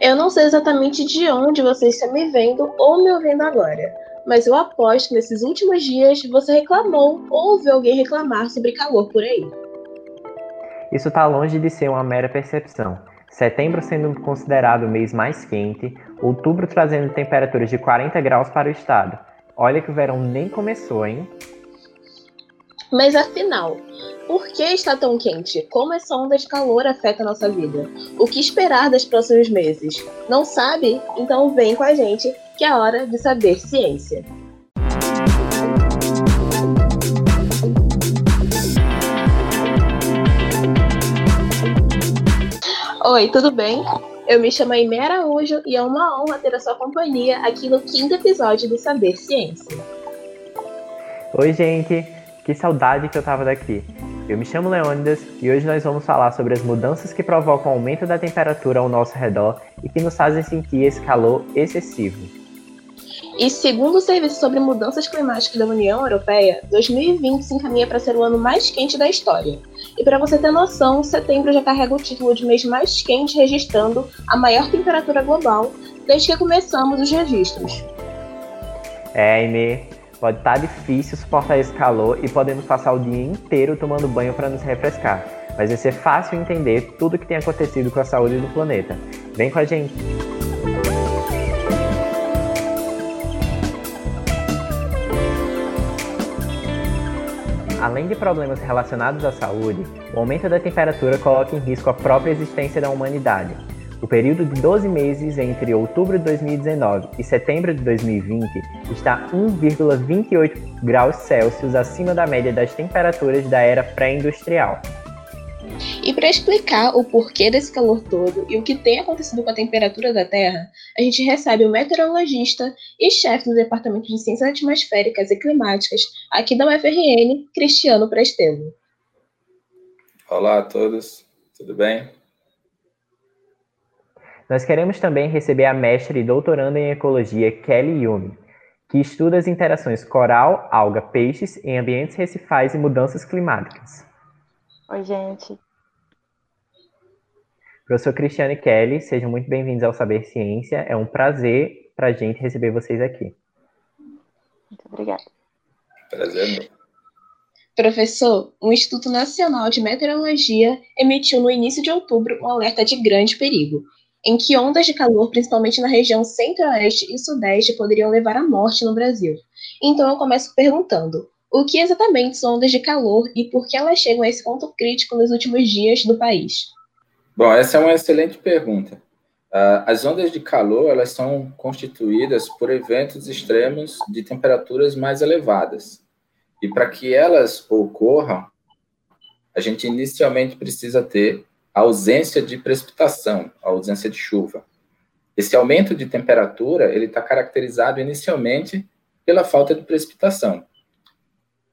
Eu não sei exatamente de onde você está me vendo ou me ouvindo agora, mas eu aposto que nesses últimos dias você reclamou ou ouviu alguém reclamar sobre calor por aí. Isso está longe de ser uma mera percepção. Setembro sendo considerado o mês mais quente, outubro trazendo temperaturas de 40 graus para o estado. Olha que o verão nem começou, hein? Mas afinal, por que está tão quente? Como essa onda de calor afeta a nossa vida? O que esperar dos próximos meses? Não sabe? Então vem com a gente, que é hora de saber ciência. Oi, tudo bem? Eu me chamo Aimee Araújo e é uma honra ter a sua companhia aqui no quinto episódio do Saber Ciência. Oi, gente! Que saudade que eu tava daqui. Eu me chamo Leônidas e hoje nós vamos falar sobre as mudanças que provocam o aumento da temperatura ao nosso redor e que nos fazem sentir esse calor excessivo. E segundo o Serviço sobre Mudanças Climáticas da União Europeia, 2020 se encaminha para ser o ano mais quente da história. E para você ter noção, setembro já carrega o título de mês mais quente, registrando a maior temperatura global desde que começamos os registros. É, Aimee, pode estar tá difícil suportar esse calor e podemos passar o dia inteiro tomando banho para nos refrescar. Mas vai ser fácil entender tudo o que tem acontecido com a saúde do planeta. Vem com a gente! Além de problemas relacionados à saúde, o aumento da temperatura coloca em risco a própria existência da humanidade. O período de 12 meses entre outubro de 2019 e setembro de 2020 está 1,28 graus Celsius acima da média das temperaturas da era pré-industrial. E para explicar o porquê desse calor todo e o que tem acontecido com a temperatura da Terra, a gente recebe o meteorologista e chefe do Departamento de Ciências Atmosféricas e Climáticas aqui da UFRN, Cristiano Prestelo. Olá a todos, tudo bem? Nós queremos também receber a mestre e doutoranda em ecologia Kelly Yumi, que estuda as interações coral, alga, peixes em ambientes recifais e mudanças climáticas. Oi, gente. Professor Cristiano e Kelly, sejam muito bem-vindos ao Saber Ciência. É um prazer para a gente receber vocês aqui. Muito obrigada. Prazer. Professor, o Instituto Nacional de Meteorologia emitiu no início de outubro um alerta de grande perigo, em que ondas de calor, principalmente na região centro-oeste e sudeste, poderiam levar à morte no Brasil. Então eu começo perguntando: o que exatamente são ondas de calor e por que elas chegam a esse ponto crítico nos últimos dias do país? Bom, essa é uma excelente pergunta. Uh, as ondas de calor elas são constituídas por eventos extremos de temperaturas mais elevadas. E para que elas ocorram, a gente inicialmente precisa ter a ausência de precipitação, a ausência de chuva. Esse aumento de temperatura ele está caracterizado inicialmente pela falta de precipitação.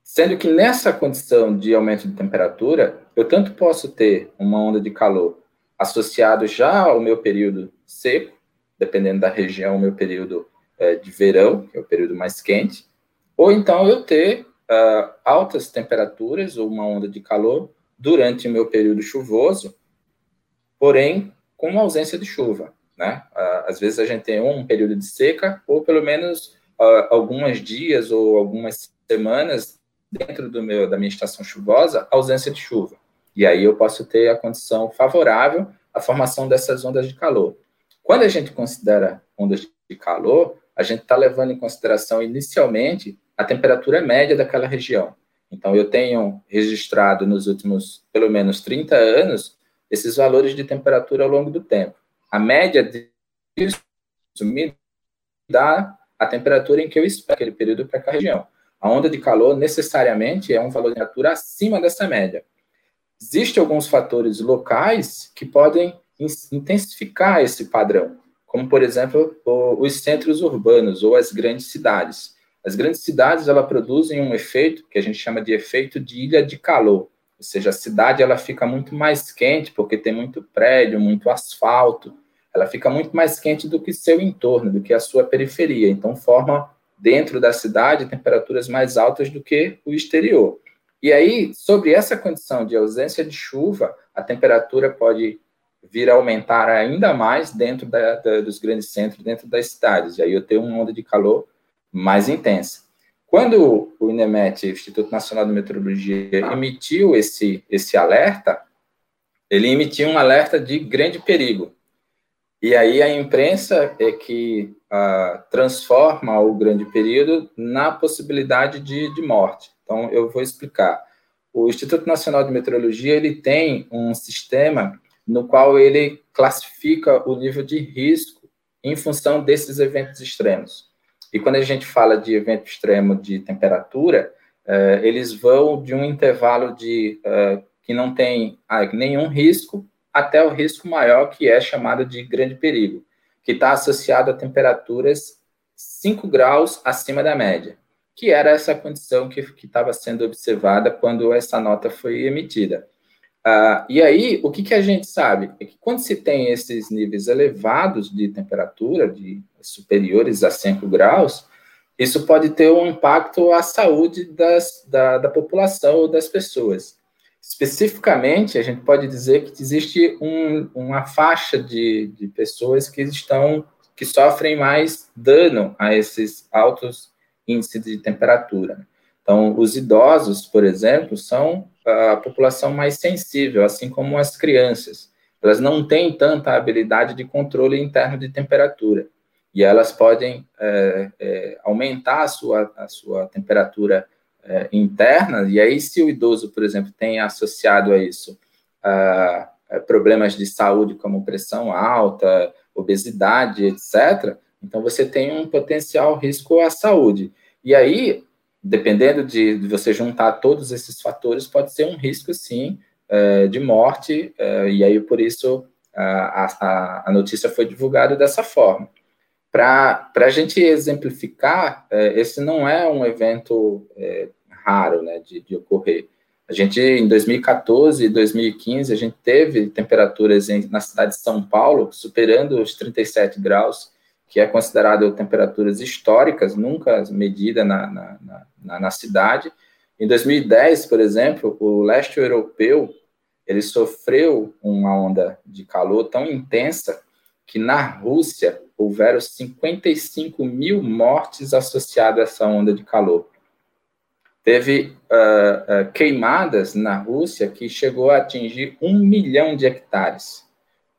Sendo que nessa condição de aumento de temperatura, eu tanto posso ter uma onda de calor associado já ao meu período seco, dependendo da região, o meu período é, de verão, que é o período mais quente, ou então eu ter uh, altas temperaturas ou uma onda de calor durante o meu período chuvoso, porém com ausência de chuva, né? Às vezes a gente tem um período de seca ou pelo menos uh, alguns dias ou algumas semanas dentro do meu da minha estação chuvosa ausência de chuva. E aí eu posso ter a condição favorável à formação dessas ondas de calor. Quando a gente considera ondas de calor, a gente está levando em consideração inicialmente a temperatura média daquela região. Então, eu tenho registrado nos últimos pelo menos 30 anos esses valores de temperatura ao longo do tempo. A média disso me dá a temperatura em que eu espero aquele período para aquela região. A onda de calor necessariamente é um valor de temperatura acima dessa média. Existem alguns fatores locais que podem intensificar esse padrão, como, por exemplo, os centros urbanos ou as grandes cidades. As grandes cidades, ela produzem um efeito que a gente chama de efeito de ilha de calor, ou seja, a cidade ela fica muito mais quente porque tem muito prédio, muito asfalto, ela fica muito mais quente do que seu entorno, do que a sua periferia. Então, forma dentro da cidade temperaturas mais altas do que o exterior. E aí, sobre essa condição de ausência de chuva, a temperatura pode vir a aumentar ainda mais dentro da, da, dos grandes centros, dentro das cidades. E aí eu tenho uma onda de calor mais intensa. Quando o INEMET, Instituto Nacional de Meteorologia, emitiu esse, esse alerta, ele emitiu um alerta de grande perigo. E aí a imprensa é que uh, transforma o grande período na possibilidade de, de morte. Então, eu vou explicar. O Instituto Nacional de Meteorologia ele tem um sistema no qual ele classifica o nível de risco em função desses eventos extremos. E quando a gente fala de evento extremo de temperatura, uh, eles vão de um intervalo de uh, que não tem uh, nenhum risco até o risco maior, que é chamado de grande perigo, que está associado a temperaturas 5 graus acima da média, que era essa condição que estava sendo observada quando essa nota foi emitida. Uh, e aí, o que, que a gente sabe? É que quando se tem esses níveis elevados de temperatura, de superiores a 5 graus, isso pode ter um impacto à saúde das, da, da população ou das pessoas. Especificamente, a gente pode dizer que existe um, uma faixa de, de pessoas que estão que sofrem mais dano a esses altos índices de temperatura. Então, os idosos, por exemplo, são a população mais sensível, assim como as crianças. Elas não têm tanta habilidade de controle interno de temperatura e elas podem é, é, aumentar a sua, a sua temperatura é, interna, e aí, se o idoso, por exemplo, tem associado a isso a, a problemas de saúde como pressão alta, obesidade, etc., então você tem um potencial risco à saúde. E aí, dependendo de, de, você juntar todos esses fatores, pode ser um risco, sim, é, de morte, é, e aí por isso a, a, a, notícia foi divulgada dessa forma. Para a gente exemplificar, é, esse não é um evento é, raro né, de, de, ocorrer. A gente, em 2014 e 2015, a gente teve temperaturas em, na cidade de São Paulo superando os 37 graus, que é considerado temperaturas históricas, nunca medida na, na, na, na cidade. Em 2010, por exemplo, o leste europeu ele sofreu uma onda de calor tão intensa que na Rússia houveram 55 mil mortes associadas a essa onda de calor. Teve uh, uh, queimadas na Rússia que chegou a atingir um milhão de hectares,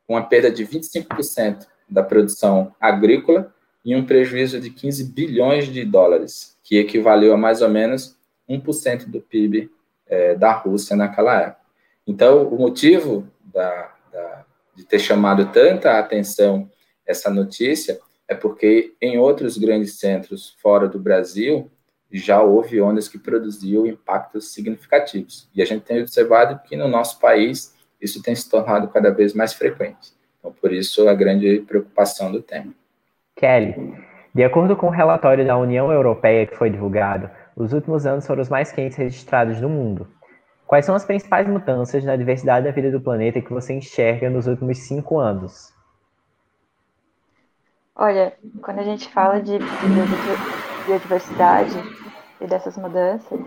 com a perda de 25% da produção agrícola e um prejuízo de 15 bilhões de dólares, que equivaleu a mais ou menos 1% do PIB é, da Rússia naquela época. Então, o motivo da, da, de ter chamado tanta atenção essa notícia é porque em outros grandes centros fora do Brasil já houve ondas que produziam impactos significativos. E a gente tem observado que no nosso país isso tem se tornado cada vez mais frequente. Então, por isso, a grande preocupação do tema. Kelly, de acordo com o relatório da União Europeia que foi divulgado, os últimos anos foram os mais quentes registrados no mundo. Quais são as principais mudanças na diversidade da vida do planeta que você enxerga nos últimos cinco anos? Olha, quando a gente fala de biodiversidade e dessas mudanças,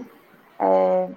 é,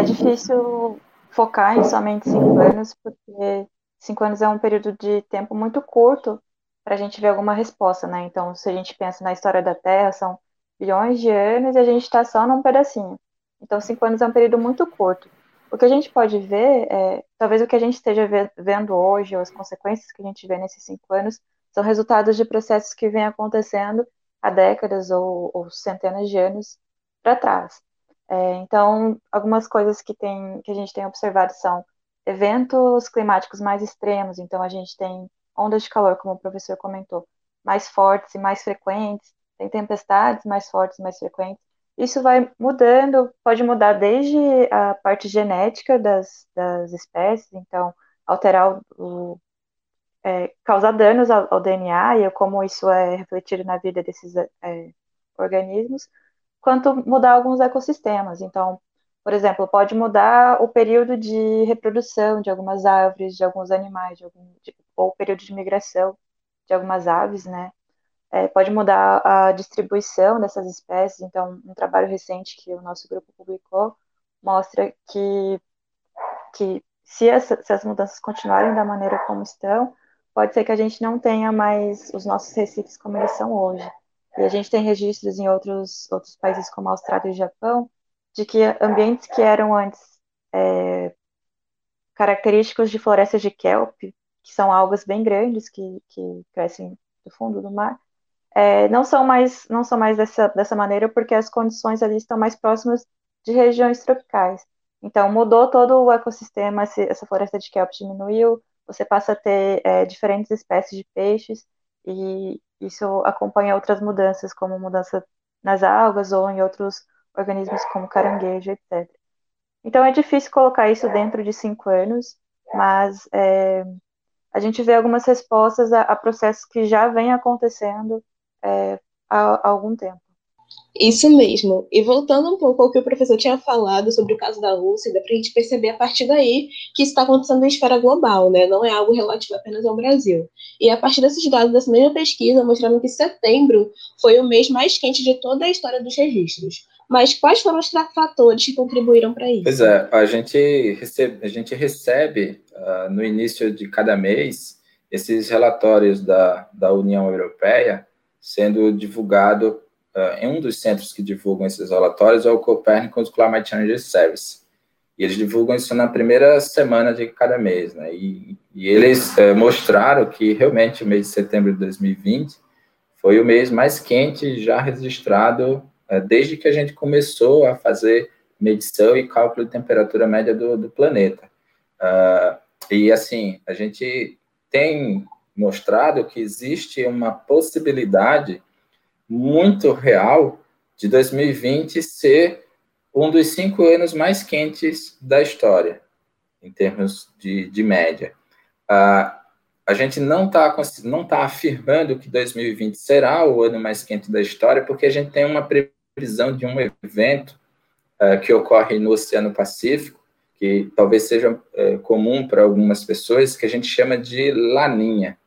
é difícil focar em somente cinco anos, porque cinco anos é um período de tempo muito curto para a gente ver alguma resposta, né? Então, se a gente pensa na história da Terra, são bilhões de anos e a gente está só num pedacinho. Então, cinco anos é um período muito curto. O que a gente pode ver, é, talvez o que a gente esteja vendo hoje, ou as consequências que a gente vê nesses cinco anos, são resultados de processos que vêm acontecendo há décadas ou, ou centenas de anos para trás. É, então, algumas coisas que, tem, que a gente tem observado são eventos climáticos mais extremos, então a gente tem ondas de calor, como o professor comentou, mais fortes e mais frequentes, tem tempestades mais fortes e mais frequentes. Isso vai mudando, pode mudar desde a parte genética das, das espécies, então alterar o, é, causar danos ao, ao, DNA e como isso é refletido na vida desses é, organismos, quanto mudar alguns ecossistemas. Então, por exemplo, pode mudar o período de reprodução de algumas árvores, de alguns animais, de algum, de, ou o período de migração de algumas aves, né? É, pode mudar a distribuição dessas espécies. Então, um trabalho recente que o nosso grupo publicou mostra que, que se, essa, se as mudanças continuarem da maneira como estão, pode ser que a gente não tenha mais os nossos recifes como eles são hoje. E a gente tem registros em outros, outros países como Austrália e Japão, de que ambientes que eram antes é, característicos de florestas de kelp, que são algas bem grandes que, que crescem do fundo do mar, é, não são mais, não são mais dessa, dessa maneira porque as condições ali estão mais próximas de regiões tropicais. Então, mudou todo o ecossistema, essa floresta de kelp diminuiu, você passa a ter é, diferentes espécies de peixes, e isso acompanha outras mudanças, como mudança nas algas ou em outros organismos como caranguejo, etc. Então é difícil colocar isso dentro de cinco anos, mas é, a gente vê algumas respostas a, a, processos que já vêm acontecendo é, há, há algum tempo. Isso mesmo. E voltando um pouco ao que o professor tinha falado sobre o caso da Rússia, dá para a gente perceber a partir daí que isso está acontecendo em esfera global, né? Não é algo relativo apenas ao Brasil. E a partir desses dados dessa mesma pesquisa, mostrando que setembro foi o mês mais quente de toda a história dos registros. Mas quais foram os fatores que contribuíram para isso? Pois é, a gente recebe, a gente recebe uh, no início de cada mês esses relatórios da, da União Europeia sendo divulgado uh, em um dos centros que divulgam esses relatórios é o Copernicus Climate Change Service. E eles divulgam isso na primeira semana de cada mês, né? E, e eles uh, mostraram que realmente o mês de setembro de 2020 foi o mês mais quente já registrado uh, desde que a gente começou a fazer medição e cálculo de temperatura média do, do planeta. Uh, e assim, a gente tem mostrado que existe uma possibilidade muito real de 2020 ser um dos cinco anos mais quentes da história, em termos de, de média. Uh, a gente não está não tá afirmando que 2020 será o ano mais quente da história, porque a gente tem uma previsão de um evento uh, que ocorre no Oceano Pacífico, que talvez seja uh, comum para algumas pessoas, que a gente chama de Laninha.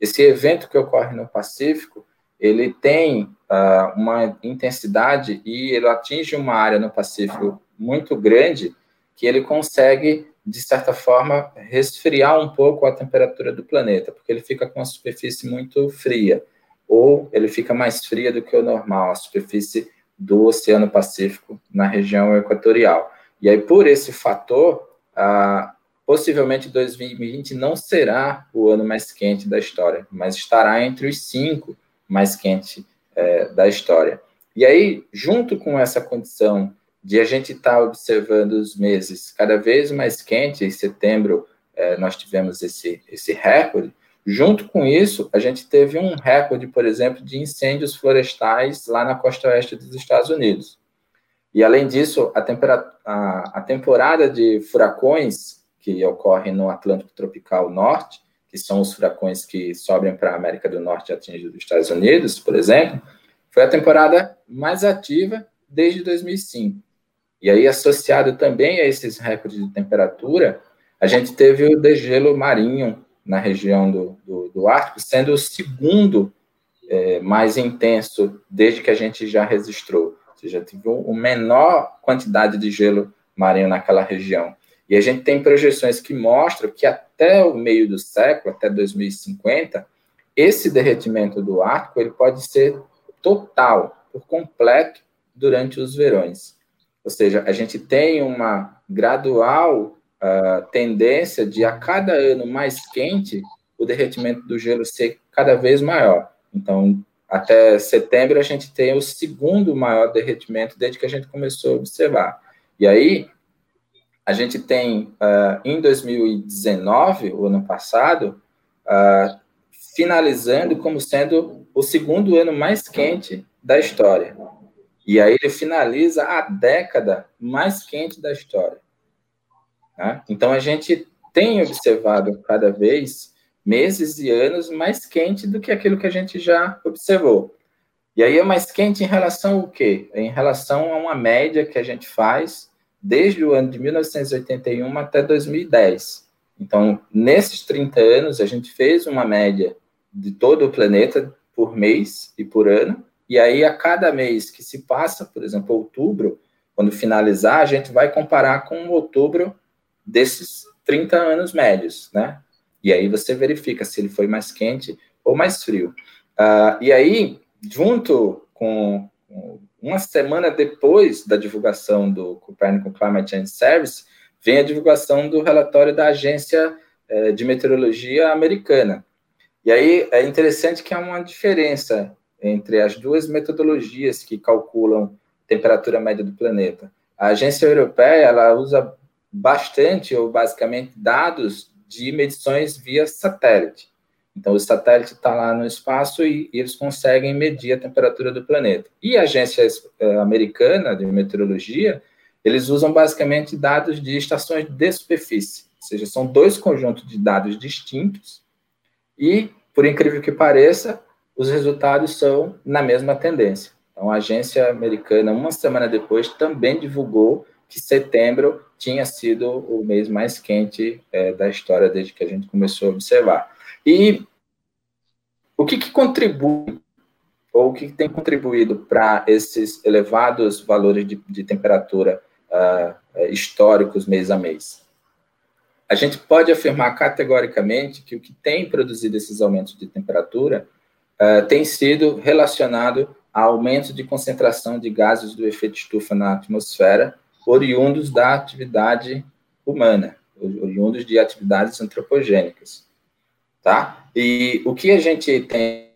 Esse evento que ocorre no Pacífico, ele tem uh, uma intensidade e ele atinge uma área no Pacífico muito grande que ele consegue, de certa forma, resfriar um pouco a temperatura do planeta, porque ele fica com a superfície muito fria, ou ele fica mais fria do que o normal, a superfície do Oceano Pacífico na região equatorial. E aí, por esse fator, uh, possivelmente 2020 não será o ano mais quente da história, mas estará entre os cinco mais quente é, da história. E aí, junto com essa condição de a gente estar tá observando os meses cada vez mais quentes, em setembro é, nós tivemos esse, esse recorde, junto com isso, a gente teve um recorde, por exemplo, de incêndios florestais lá na costa oeste dos Estados Unidos. E, além disso, a, a, a temporada de furacões que ocorre no Atlântico Tropical Norte, que são os furacões que sobem para a América do Norte e atingem os Estados Unidos, por exemplo, foi a temporada mais ativa desde 2005. E aí, associado também a esses recordes de temperatura, a gente teve o degelo marinho na região do, do, do Ártico, sendo o segundo é, mais intenso desde que a gente já registrou. Ou seja, teve uma menor quantidade de gelo marinho naquela região. E a gente tem projeções que mostram que até o meio do século, até 2050, esse derretimento do Ártico ele pode ser total, por completo, durante os verões. Ou seja, a gente tem uma gradual uh, tendência de, a cada ano mais quente, o derretimento do gelo ser cada vez maior. Então, até setembro, a gente tem o segundo maior derretimento desde que a gente começou a observar. E aí, a gente tem, uh, em 2019, o ano passado, uh, finalizando como sendo o segundo ano mais quente da história. E aí ele finaliza a década mais quente da história. Né? Então a gente tem observado cada vez meses e anos mais quente do que aquilo que a gente já observou. E aí é mais quente em relação ao quê? Em relação a uma média que a gente faz desde o ano de 1981 até 2010. Então, nesses 30 anos, a gente fez uma média de todo o planeta por mês e por ano, e aí a cada mês que se passa, por exemplo, outubro, quando finalizar, a gente vai comparar com outubro desses 30 anos médios, né? E aí você verifica se ele foi mais quente ou mais frio. Uh, e aí, junto com uma semana depois da divulgação do Copernicus Climate Change Service, vem a divulgação do relatório da Agência eh, de Meteorologia Americana. E aí é interessante que há uma diferença entre as duas metodologias que calculam temperatura média do planeta. A agência europeia ela usa bastante ou basicamente dados de medições via satélite. Então, o satélite está lá no espaço e, e, eles conseguem medir a temperatura do planeta. E a agência eh, americana de meteorologia, eles usam basicamente dados de estações de superfície, ou seja, são dois conjuntos de dados distintos e, por incrível que pareça, os resultados são na mesma tendência. Então, a agência americana, uma semana depois, também divulgou que setembro tinha sido o mês mais quente é, da história desde que a gente começou a observar. E o que, que contribui, ou o que tem contribuído para esses elevados valores de, de temperatura uh, históricos mês a mês? A gente pode afirmar categoricamente que o que tem produzido esses aumentos de temperatura uh, tem sido relacionado a aumento de concentração de gases do efeito estufa na atmosfera, oriundos da atividade humana, oriundos de atividades antropogênicas, tá? E o que a gente tem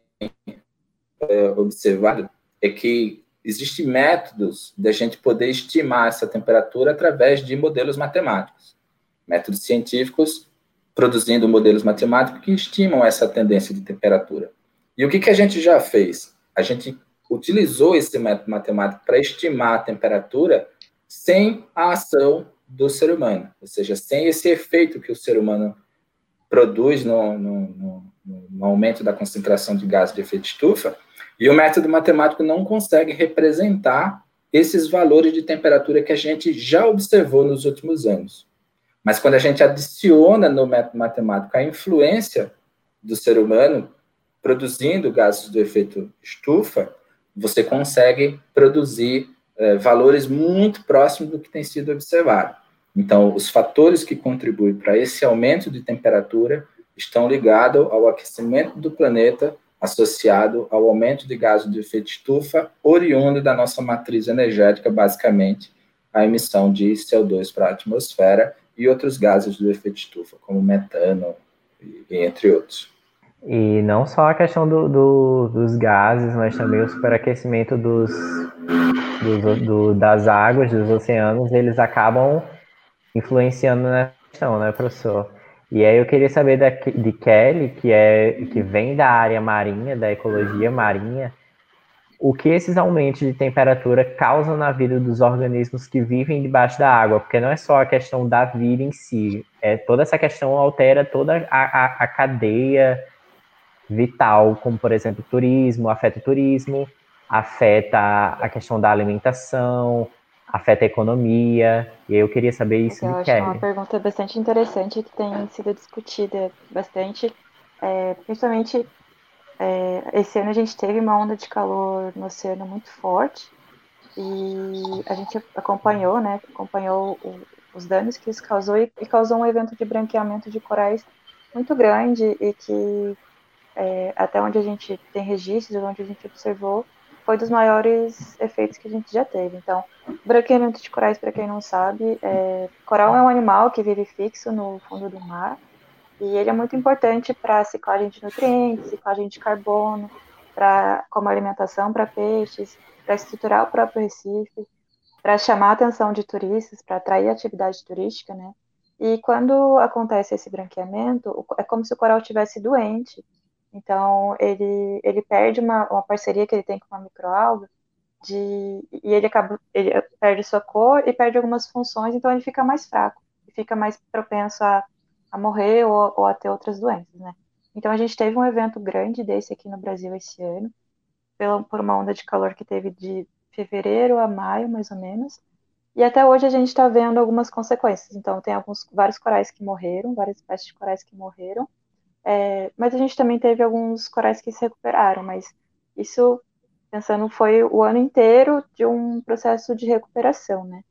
é, observado é que existem métodos de a gente poder estimar essa temperatura através de modelos matemáticos, métodos científicos produzindo modelos matemáticos que estimam essa tendência de temperatura. E o que, que a gente já fez? A gente utilizou esse método matemático para estimar a temperatura sem a ação do ser humano, ou seja, sem esse efeito que o ser humano produz no, no, no, no aumento da concentração de gás de efeito estufa, e o método matemático não consegue representar esses valores de temperatura que a gente já observou nos últimos anos. Mas quando a gente adiciona no método matemático a influência do ser humano produzindo gases do efeito estufa, você consegue produzir é, valores muito próximos do que tem sido observado. Então, os fatores que contribuem para esse aumento de temperatura estão ligados ao aquecimento do planeta associado ao aumento de gases de efeito estufa, oriundo da nossa matriz energética, basicamente, a emissão de CO2 para a atmosfera e outros gases do efeito estufa, como metano, entre outros. E não só a questão do, do, dos gases, mas também o superaquecimento dos do, das águas, dos oceanos, eles acabam influenciando na questão, né, professor? E aí eu queria saber da, de Kelly, que, é, que vem da área marinha, da ecologia marinha, o que esses aumentos de temperatura causam na vida dos organismos que vivem debaixo da água, porque não é só a questão da vida em si, é toda essa questão altera toda a, a, a cadeia vital, como por exemplo turismo, afeta o turismo, afeta a questão da alimentação, afeta a economia, e eu queria saber isso eu acho é uma pergunta bastante interessante que tem sido discutida bastante, é, principalmente é, esse ano a gente teve uma onda de calor no oceano muito forte e a gente acompanhou, né, acompanhou o, os danos que isso causou e, e, causou um evento de branqueamento de corais muito grande e que é, até onde a gente tem registros, onde a gente observou, foi dos maiores efeitos que a gente já teve. Então, branqueamento de corais, para quem não sabe, é, coral é um animal que vive fixo no fundo do mar e ele é muito importante para ciclagem de nutrientes, ciclagem de carbono, pra, como alimentação para peixes, para estruturar o próprio recife, para chamar a atenção de turistas, para atrair atividade turística, né? E quando acontece esse branqueamento, é como se o coral estivesse doente então, ele, ele perde uma, uma parceria que ele tem com uma microalga, de, e ele acaba ele perde sua cor e perde algumas funções, então ele fica mais fraco, fica mais propenso a, a morrer ou, ou a ter outras doenças, né? Então, a gente teve um evento grande desse aqui no Brasil esse ano, pela, por uma onda de calor que teve de fevereiro a maio, mais ou menos, e até hoje a gente está vendo algumas consequências. Então, tem alguns, vários corais que morreram, várias espécies de corais que morreram, é, mas a gente também teve alguns corais que se recuperaram, mas isso, pensando, foi o ano inteiro de um processo de recuperação, né?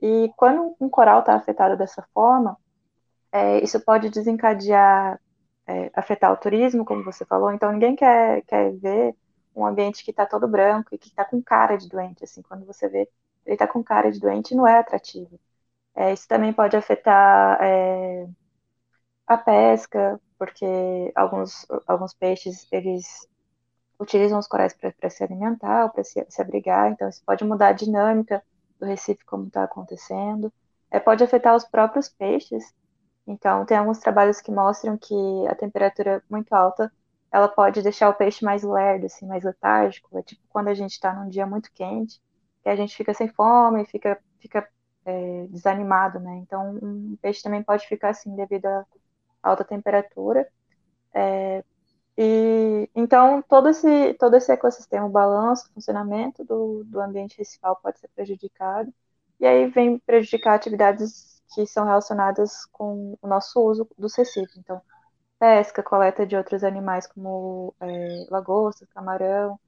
E quando um coral está afetado dessa forma, é, isso pode desencadear, é, afetar o turismo, como você falou. Então, ninguém quer, quer ver um ambiente que está todo branco e que está com cara de doente. Assim, quando você vê ele está com cara de doente, não é atrativo. É, isso também pode afetar é, a pesca, porque alguns, alguns peixes eles utilizam os corais para se alimentar, para se, se, abrigar, então isso pode mudar a dinâmica do recife como está acontecendo. É, pode afetar os próprios peixes. Então tem alguns trabalhos que mostram que a temperatura muito alta ela pode deixar o peixe mais lerdo, assim, mais letárgico. É tipo quando a gente está num dia muito quente, que a gente fica sem fome, fica, fica é, desanimado, né? Então, um peixe também pode ficar assim devido à alta temperatura. É, e então todo esse todo esse ecossistema, o balanço, o funcionamento do, do ambiente recifal pode ser prejudicado. E aí vem prejudicar atividades que são relacionadas com o nosso uso dos recifes. Então, pesca, coleta de outros animais como é, lagosta, camarão,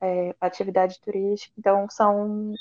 é, atividade turística. Então, são,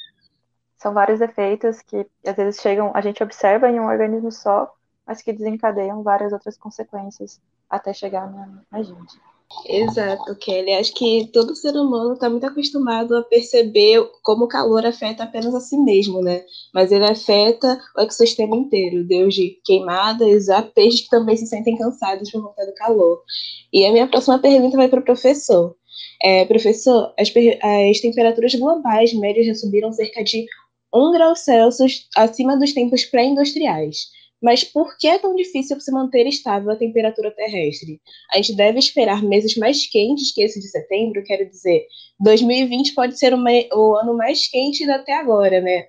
são vários efeitos que às vezes chegam, a gente observa em um organismo só, mas que desencadeiam várias outras consequências até chegar na, na gente. Exato, Kelly. Acho que todo ser humano está muito acostumado a perceber como o calor afeta apenas a si mesmo, né? Mas ele afeta o ecossistema inteiro, desde queimadas a peixes que também se sentem cansados por conta do calor. E a minha próxima pergunta vai para o professor. É, professor, as, as temperaturas globais médias já subiram cerca de 1 grau Celsius acima dos tempos pré-industriais. Mas por que é tão difícil se manter estável a temperatura terrestre? A gente deve esperar meses mais quentes que esse de setembro, quero dizer, 2020 pode ser uma, o ano mais quente até agora, né?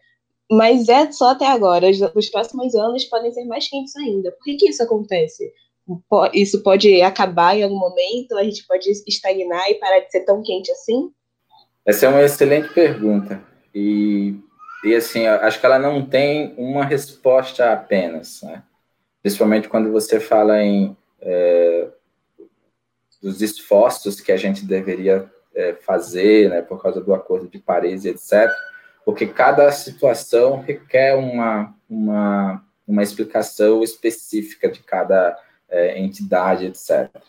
Mas é só até agora. Os próximos anos podem ser mais quentes ainda. Por que, que isso acontece? isso pode acabar em algum momento? A gente pode estagnar e parar de ser tão quente assim? Essa é uma excelente pergunta. E, e assim, acho que ela não tem uma resposta apenas, né? Principalmente quando você fala em é, dos esforços que a gente deveria é, fazer, né, por causa do Acordo de Paris, etc. Porque cada situação requer uma, uma, uma explicação específica de cada é, entidade, etc. Uh,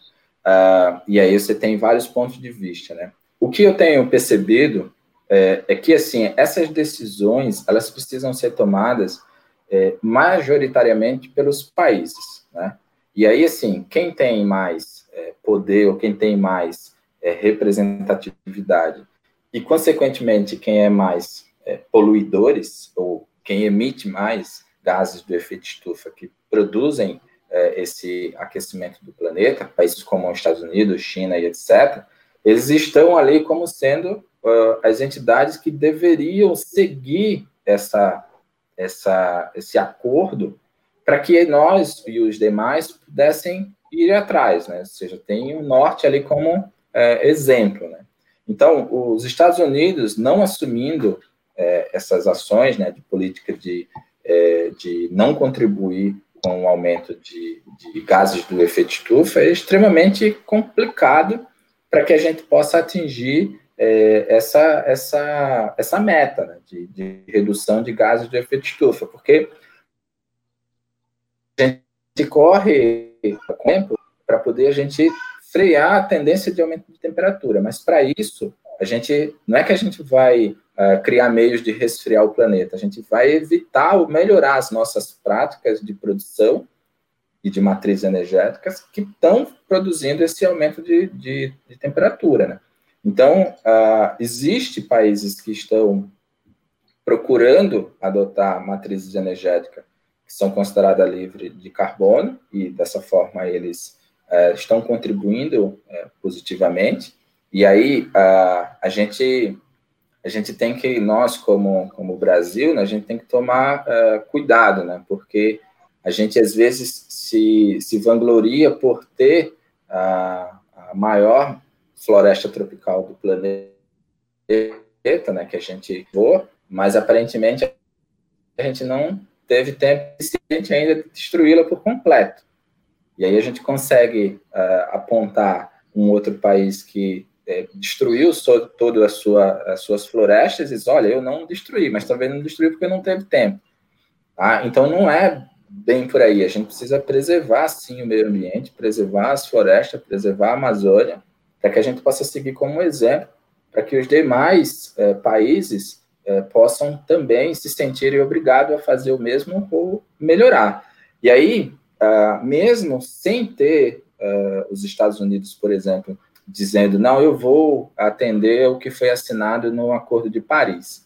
ah, e aí você tem vários pontos de vista, né? O que eu tenho percebido é, é que, assim, essas decisões, elas precisam ser tomadas é, majoritariamente pelos países, né? E aí, assim, quem tem mais é, poder ou quem tem mais é, representatividade e, consequentemente, quem é mais é, poluidores ou quem emite mais gases do efeito estufa que produzem é, esse aquecimento do planeta, países como os Estados Unidos, China e etc., eles estão ali como sendo uh, as entidades que deveriam seguir essa, essa, esse acordo para que nós e os demais pudessem ir atrás, né? Ou seja, tem o norte ali como é, exemplo, né? Então, os Estados Unidos não assumindo é, essas ações, né, de política de, é, de não contribuir com o aumento de, de gases do efeito estufa é extremamente complicado para que a gente possa atingir é, essa, essa, essa meta né, de, de, redução de gases do efeito estufa, porque a gente corre tempo para poder a gente frear a tendência de aumento de temperatura, mas para isso a gente não é que a gente vai uh, criar meios de resfriar o planeta, a gente vai evitar ou melhorar as nossas práticas de produção e de matrizes energéticas que estão produzindo esse aumento de, de, de temperatura. Né? Então, uh, existe países que estão procurando adotar matrizes energéticas que são consideradas livres de carbono e dessa forma eles uh, estão contribuindo uh, positivamente. E aí a, a gente a gente tem que nós como como Brasil, né, a gente tem que tomar uh, cuidado, né? Porque a gente às vezes se, se vangloria por ter a, a maior floresta tropical do planeta, né, que a gente voa, mas aparentemente a gente não teve tempo suficiente ainda de destruí-la por completo. E aí a gente consegue uh, apontar um outro país que é, destruiu so, todas as, sua, as suas florestas e diz, olha, eu não destruí, mas talvez não destruiu porque não teve tempo. Tá? Então, não é bem por aí. A gente precisa preservar, sim, o meio ambiente, preservar as florestas, preservar a Amazônia, para que a gente possa seguir como exemplo, para que os demais é, países é, possam também se sentirem obrigados a fazer o mesmo ou melhorar. E aí, uh, mesmo sem ter uh, os Estados Unidos, por exemplo, dizendo, não, eu vou atender o que foi assinado no Acordo de Paris.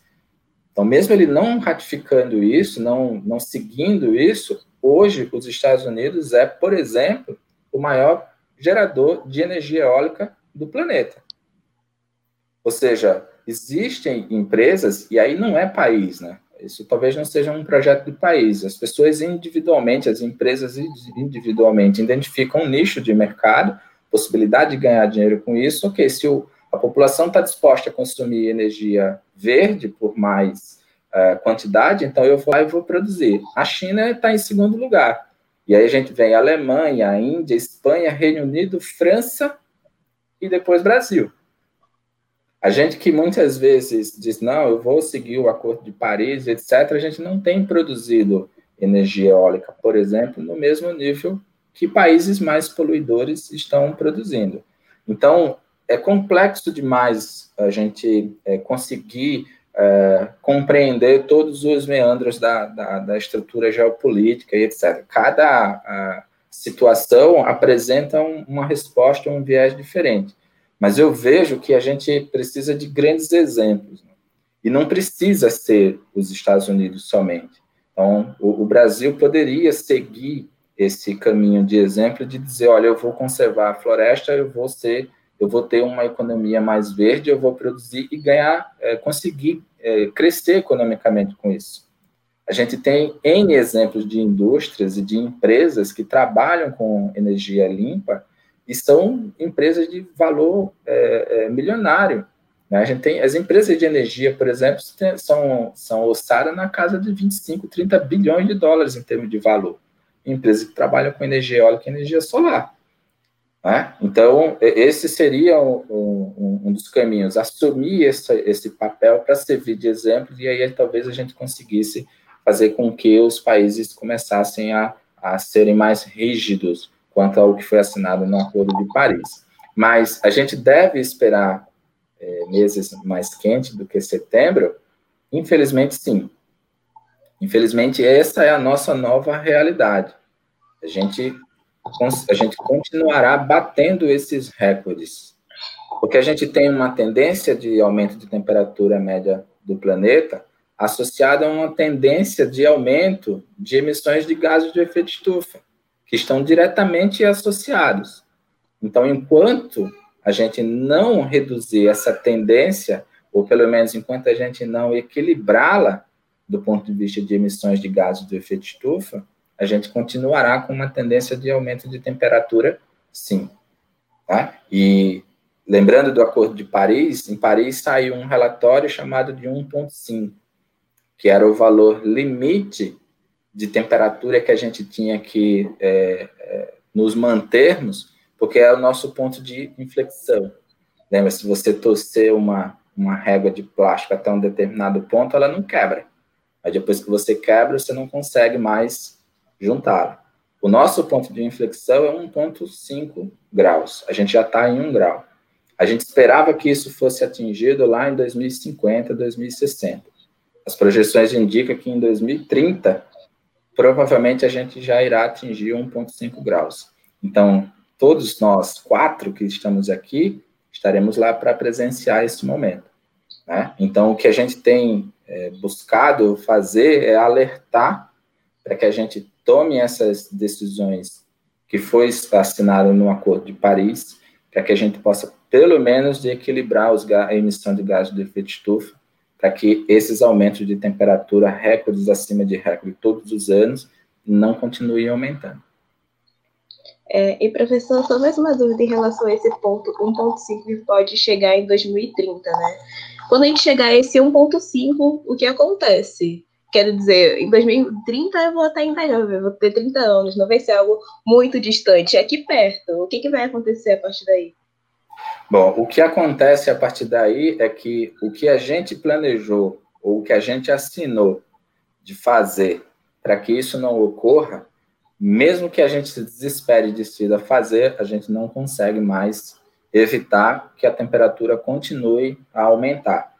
Então, mesmo ele não ratificando isso, não, não seguindo isso, hoje os Estados Unidos é, por exemplo, o maior gerador de energia eólica do planeta. Ou seja, existem empresas, e aí não é país, né? Isso talvez não seja um projeto de país. As pessoas individualmente, as empresas individualmente identificam um nicho de mercado, possibilidade de ganhar dinheiro com isso. Ok, se o, a população está disposta a consumir energia verde por mais uh, quantidade, então eu vou lá e vou produzir. A China está em segundo lugar. E aí a gente vem Alemanha, Índia, Espanha, Reino Unido, França e depois Brasil. A gente que muitas vezes diz, não, eu vou seguir o Acordo de Paris, etc., a gente não tem produzido energia eólica, por exemplo, no mesmo nível que países mais poluidores estão produzindo. Então, é complexo demais a gente é, conseguir é, compreender todos os meandros da, da, da, estrutura geopolítica e etc. Cada situação apresenta um, uma resposta, um viés diferente. Mas eu vejo que a gente precisa de grandes exemplos. Né? E não precisa ser os Estados Unidos somente. Então, o, o, Brasil poderia seguir esse caminho de exemplo de dizer, olha, eu vou conservar a floresta, eu vou ser, eu vou ter uma economia mais verde, eu vou produzir e ganhar, é, conseguir é, crescer economicamente com isso. A gente tem N exemplos de indústrias e de empresas que trabalham com energia limpa e são empresas de valor é, é, milionário. Né? A gente tem as empresas de energia, por exemplo, são, são ossadas na casa de 25, 30 bilhões de dólares em termos de valor. Empresas que trabalham com energia eólica e energia solar. Né? Então, esse seria um, um, um, dos caminhos, assumir esse, esse papel para servir de exemplo, e aí talvez a gente conseguisse fazer com que os países começassem a, a serem mais rígidos quanto ao que foi assinado no Acordo de Paris. Mas a gente deve esperar é, meses mais quentes do que setembro? Infelizmente, sim. Infelizmente, essa é a nossa nova realidade. A gente, a gente continuará batendo esses recordes, porque a gente tem uma tendência de aumento de temperatura média do planeta associada a uma tendência de aumento de emissões de gases de efeito estufa que estão diretamente associados. Então, enquanto a gente não reduzir essa tendência, ou pelo menos enquanto a gente não equilibrá-la do ponto de vista de emissões de gases do efeito estufa, a gente continuará com uma tendência de aumento de temperatura, sim. Tá? E lembrando do Acordo de Paris, em Paris saiu um relatório chamado de 1.5, que era o valor limite de temperatura que a gente tinha que é, é, nos mantermos, porque é o nosso ponto de inflexão. Lembra, se você torcer uma, uma régua de plástico até um determinado ponto, ela não quebra. Mas depois que você quebra, você não consegue mais juntá-la. O nosso ponto de inflexão é 1,5 graus. A gente já está em 1 grau. A gente esperava que isso fosse atingido lá em 2050, 2060. As projeções indicam que em 2030 provavelmente a gente já irá atingir 1,5 graus. Então, todos nós quatro que estamos aqui estaremos lá para presenciar esse momento. Né? Então, o que a gente tem é, buscado fazer é alertar para que a gente tome essas decisões que foi assinado no Acordo de Paris, para que a gente possa, pelo menos, equilibrar os, a emissão de gases de efeito estufa para que esses aumentos de temperatura, recordes acima de recorde todos os anos, não continuem aumentando. É, e professor, só mais uma dúvida em relação a esse ponto 1.5 que pode chegar em 2030, né? Quando a gente chegar a esse 1.5, o que acontece? Quero dizer, em 2030 eu vou estar em eu vou ter 30 anos, não vai ser algo muito distante, é aqui perto. O que, que vai acontecer a partir daí? Bom, o que acontece a partir daí é que o que a gente planejou ou o que a gente assinou de fazer para que isso não ocorra, mesmo que a gente se desespere e decida fazer, a gente não consegue mais evitar que a temperatura continue a aumentar.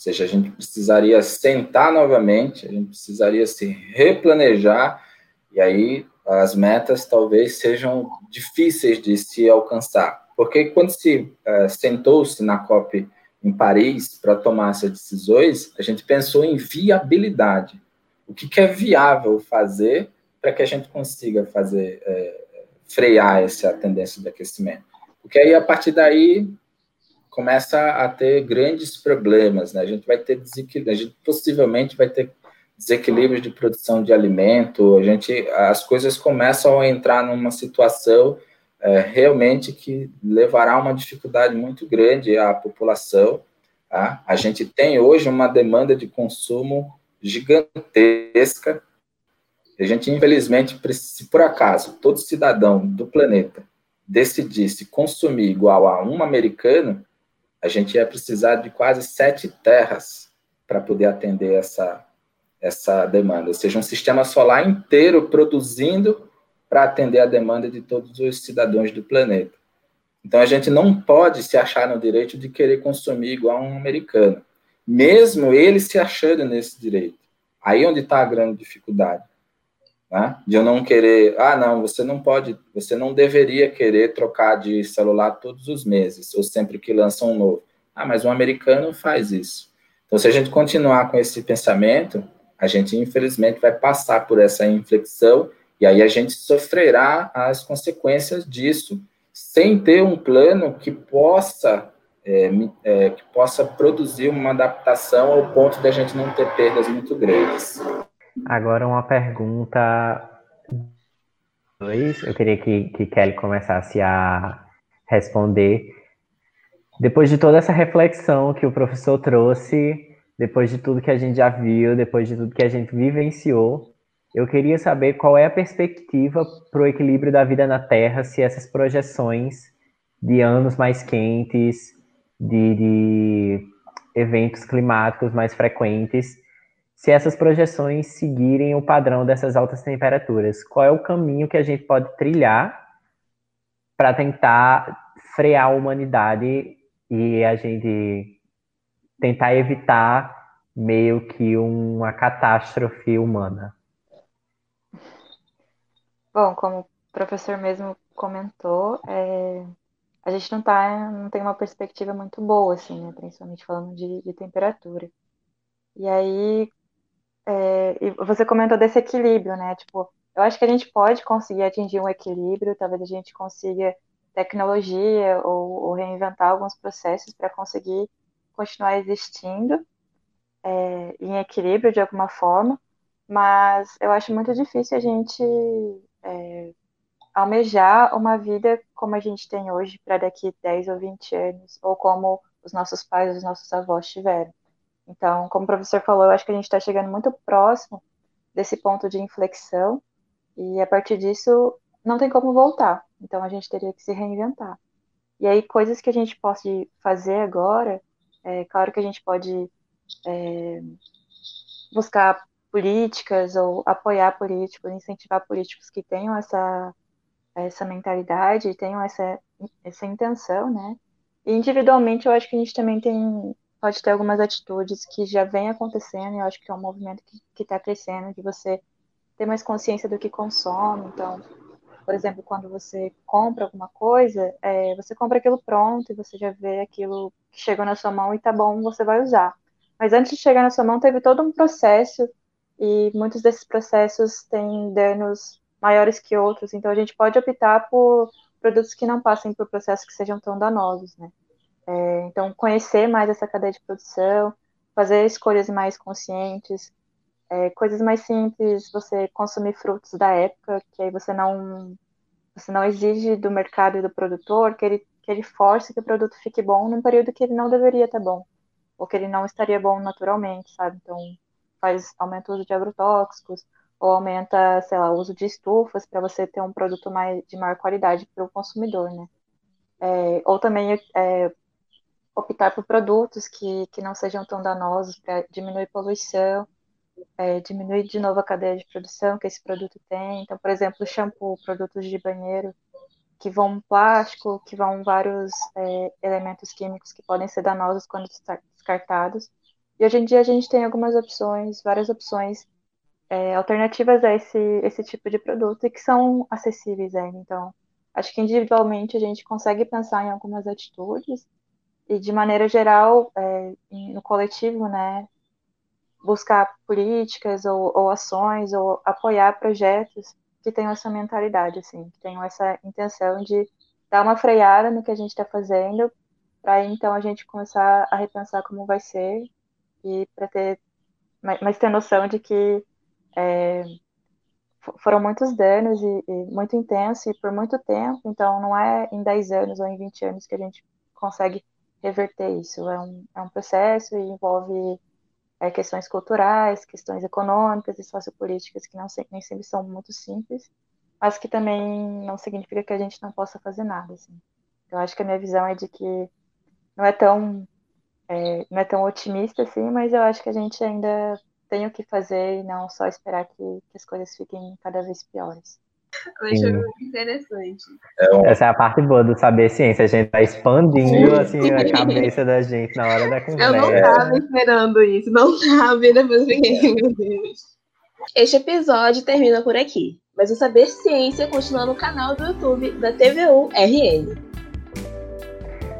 Seja, a gente precisaria sentar novamente, a gente precisaria se replanejar, e aí as metas talvez sejam difíceis de se alcançar. Porque quando se uh, sentou-se na COP em Paris para tomar essas decisões, a gente pensou em viabilidade. O que, que é viável fazer para que a gente consiga fazer é, frear essa tendência de aquecimento? Porque aí, a partir daí, começa a ter grandes problemas, né? A gente vai ter desequilíbrio, a gente possivelmente vai ter desequilíbrio de produção de alimento, a gente, as coisas começam a entrar numa situação é, realmente que levará uma dificuldade muito grande à população. Tá? A gente tem hoje uma demanda de consumo gigantesca. A gente, infelizmente, se por acaso todo cidadão do planeta decidisse consumir igual a um americano, a gente ia precisar de quase sete terras para poder atender essa, essa demanda. Ou seja, um sistema solar inteiro produzindo para atender a demanda de todos os cidadãos do planeta. Então a gente não pode se achar no direito de querer consumir igual um americano, mesmo ele se achando nesse direito. Aí onde está a grande dificuldade, né? De eu não querer, ah, não, você não pode, você não deveria querer trocar de celular todos os meses ou sempre que lança um novo. Ah, mas um americano faz isso. Então, se a gente continuar com esse pensamento, a gente infelizmente vai passar por essa inflexão e aí a gente sofrerá as consequências disso, sem ter um plano que possa é, é, que possa produzir uma adaptação ao ponto de a gente não ter perdas muito grandes. Agora uma pergunta. Eu queria que, que Kelly começasse a responder. Depois de toda essa reflexão que o professor trouxe, depois de tudo que a gente já viu, depois de tudo que a gente vivenciou, eu queria saber qual é a perspectiva para o equilíbrio da vida na Terra se essas projeções de anos mais quentes, de, de eventos climáticos mais frequentes, se essas projeções seguirem o padrão dessas altas temperaturas. Qual é o caminho que a gente pode trilhar para tentar frear a humanidade e a gente tentar evitar meio que uma catástrofe humana? Bom, como o professor mesmo comentou, é, a gente não tá, não tem uma perspectiva muito boa, assim, né? Principalmente falando de, de temperatura. E aí, é, e você comentou desse equilíbrio, né? Tipo, eu acho que a gente pode conseguir atingir um equilíbrio, talvez a gente consiga tecnologia ou, ou reinventar alguns processos para conseguir continuar existindo é, em equilíbrio de alguma forma, mas eu acho muito difícil a gente é, almejar uma vida como a gente tem hoje para daqui 10 ou 20 anos, ou como os nossos pais, os nossos avós tiveram. Então, como o professor falou, eu acho que a gente está chegando muito próximo desse ponto de inflexão, e a partir disso não tem como voltar. Então, a gente teria que se reinventar. E aí, coisas que a gente pode fazer agora, é claro que a gente pode é, buscar políticas ou apoiar políticos, incentivar políticos que tenham essa, essa mentalidade, tenham essa, essa intenção, né? E individualmente eu acho que a gente também tem pode ter algumas atitudes que já vem acontecendo, e eu acho que é um movimento que está crescendo, de você ter mais consciência do que consome. Então, por exemplo, quando você compra alguma coisa, é, você compra aquilo pronto e você já vê aquilo que chegou na sua mão e tá bom, você vai usar. Mas antes de chegar na sua mão, teve todo um processo e muitos desses processos têm danos maiores que outros, então a gente pode optar por produtos que não passem por processos que sejam tão danosos, né? É, então, conhecer mais essa cadeia de produção, fazer escolhas mais conscientes, é, coisas mais simples, você consumir frutos da época, que aí você não você não exige do mercado e do produtor que ele, que ele force que o produto fique bom num período que ele não deveria estar bom, ou que ele não estaria bom naturalmente, sabe? Então, faz aumenta o uso de agrotóxicos ou aumenta, sei lá, o uso de estufas para você ter um produto mais de maior qualidade para o consumidor, né? É, ou também é, optar por produtos que, que não sejam tão danosos para diminuir poluição. é, diminuir de novo a cadeia de produção que esse produto tem. Então, por exemplo, shampoo, produtos de banheiro que vão plástico, que vão vários é, elementos químicos que podem ser danosos quando descartados. E hoje em dia a gente tem algumas opções, várias opções é, alternativas a esse, esse tipo de produto e que são acessíveis ainda. Então, acho que individualmente a gente consegue pensar em algumas atitudes e de maneira geral, é, no coletivo, né, buscar políticas ou, ou, ações ou apoiar projetos que tenham essa mentalidade, assim, que tenham essa intenção de dar uma freada no que a gente está fazendo, para então a gente começar a repensar como vai ser e para ter, mas ter noção de que é, foram muitos danos e, e, muito intenso e por muito tempo, então não é em 10 anos ou em 20 anos que a gente consegue reverter isso. É um, é um processo e envolve é, questões culturais, questões econômicas e sociopolíticas que não, nem sempre são muito simples, mas que também não significa que a gente não possa fazer nada. Assim. Eu acho que a minha visão é de que não é tão é, não é tão otimista assim, mas eu acho que a gente ainda tem o que fazer e não só esperar que, que as coisas fiquem cada vez piores. Eu acho muito interessante. É Essa é a parte boa do saber ciência. A gente tá expandindo assim, a cabeça da gente na hora da conversa. Eu não tava esperando isso, não tava, e depois fiquei, meu Deus. Este episódio termina por aqui, mas o Saber Ciência continua no canal do YouTube da TVU RN.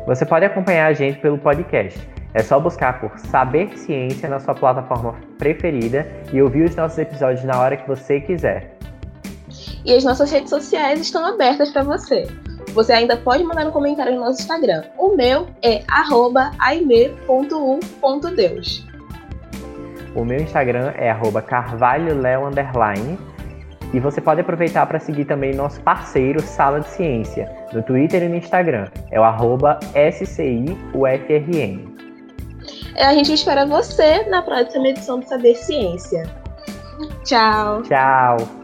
Você pode acompanhar a gente pelo podcast. É só buscar por Saber Ciência na sua plataforma preferida e ouvir os nossos episódios na hora que você quiser. E as nossas redes sociais estão abertas para você. Você ainda pode mandar um comentário no nosso Instagram. O meu é aime.u.deus. O meu Instagram é carvalholeo e você pode aproveitar para seguir também nosso parceiro Sala de Ciência, no Twitter e no Instagram. É o arroba SCIUFRN. É, a gente espera você na próxima edição do Saber Ciência. Tchau. Tchau.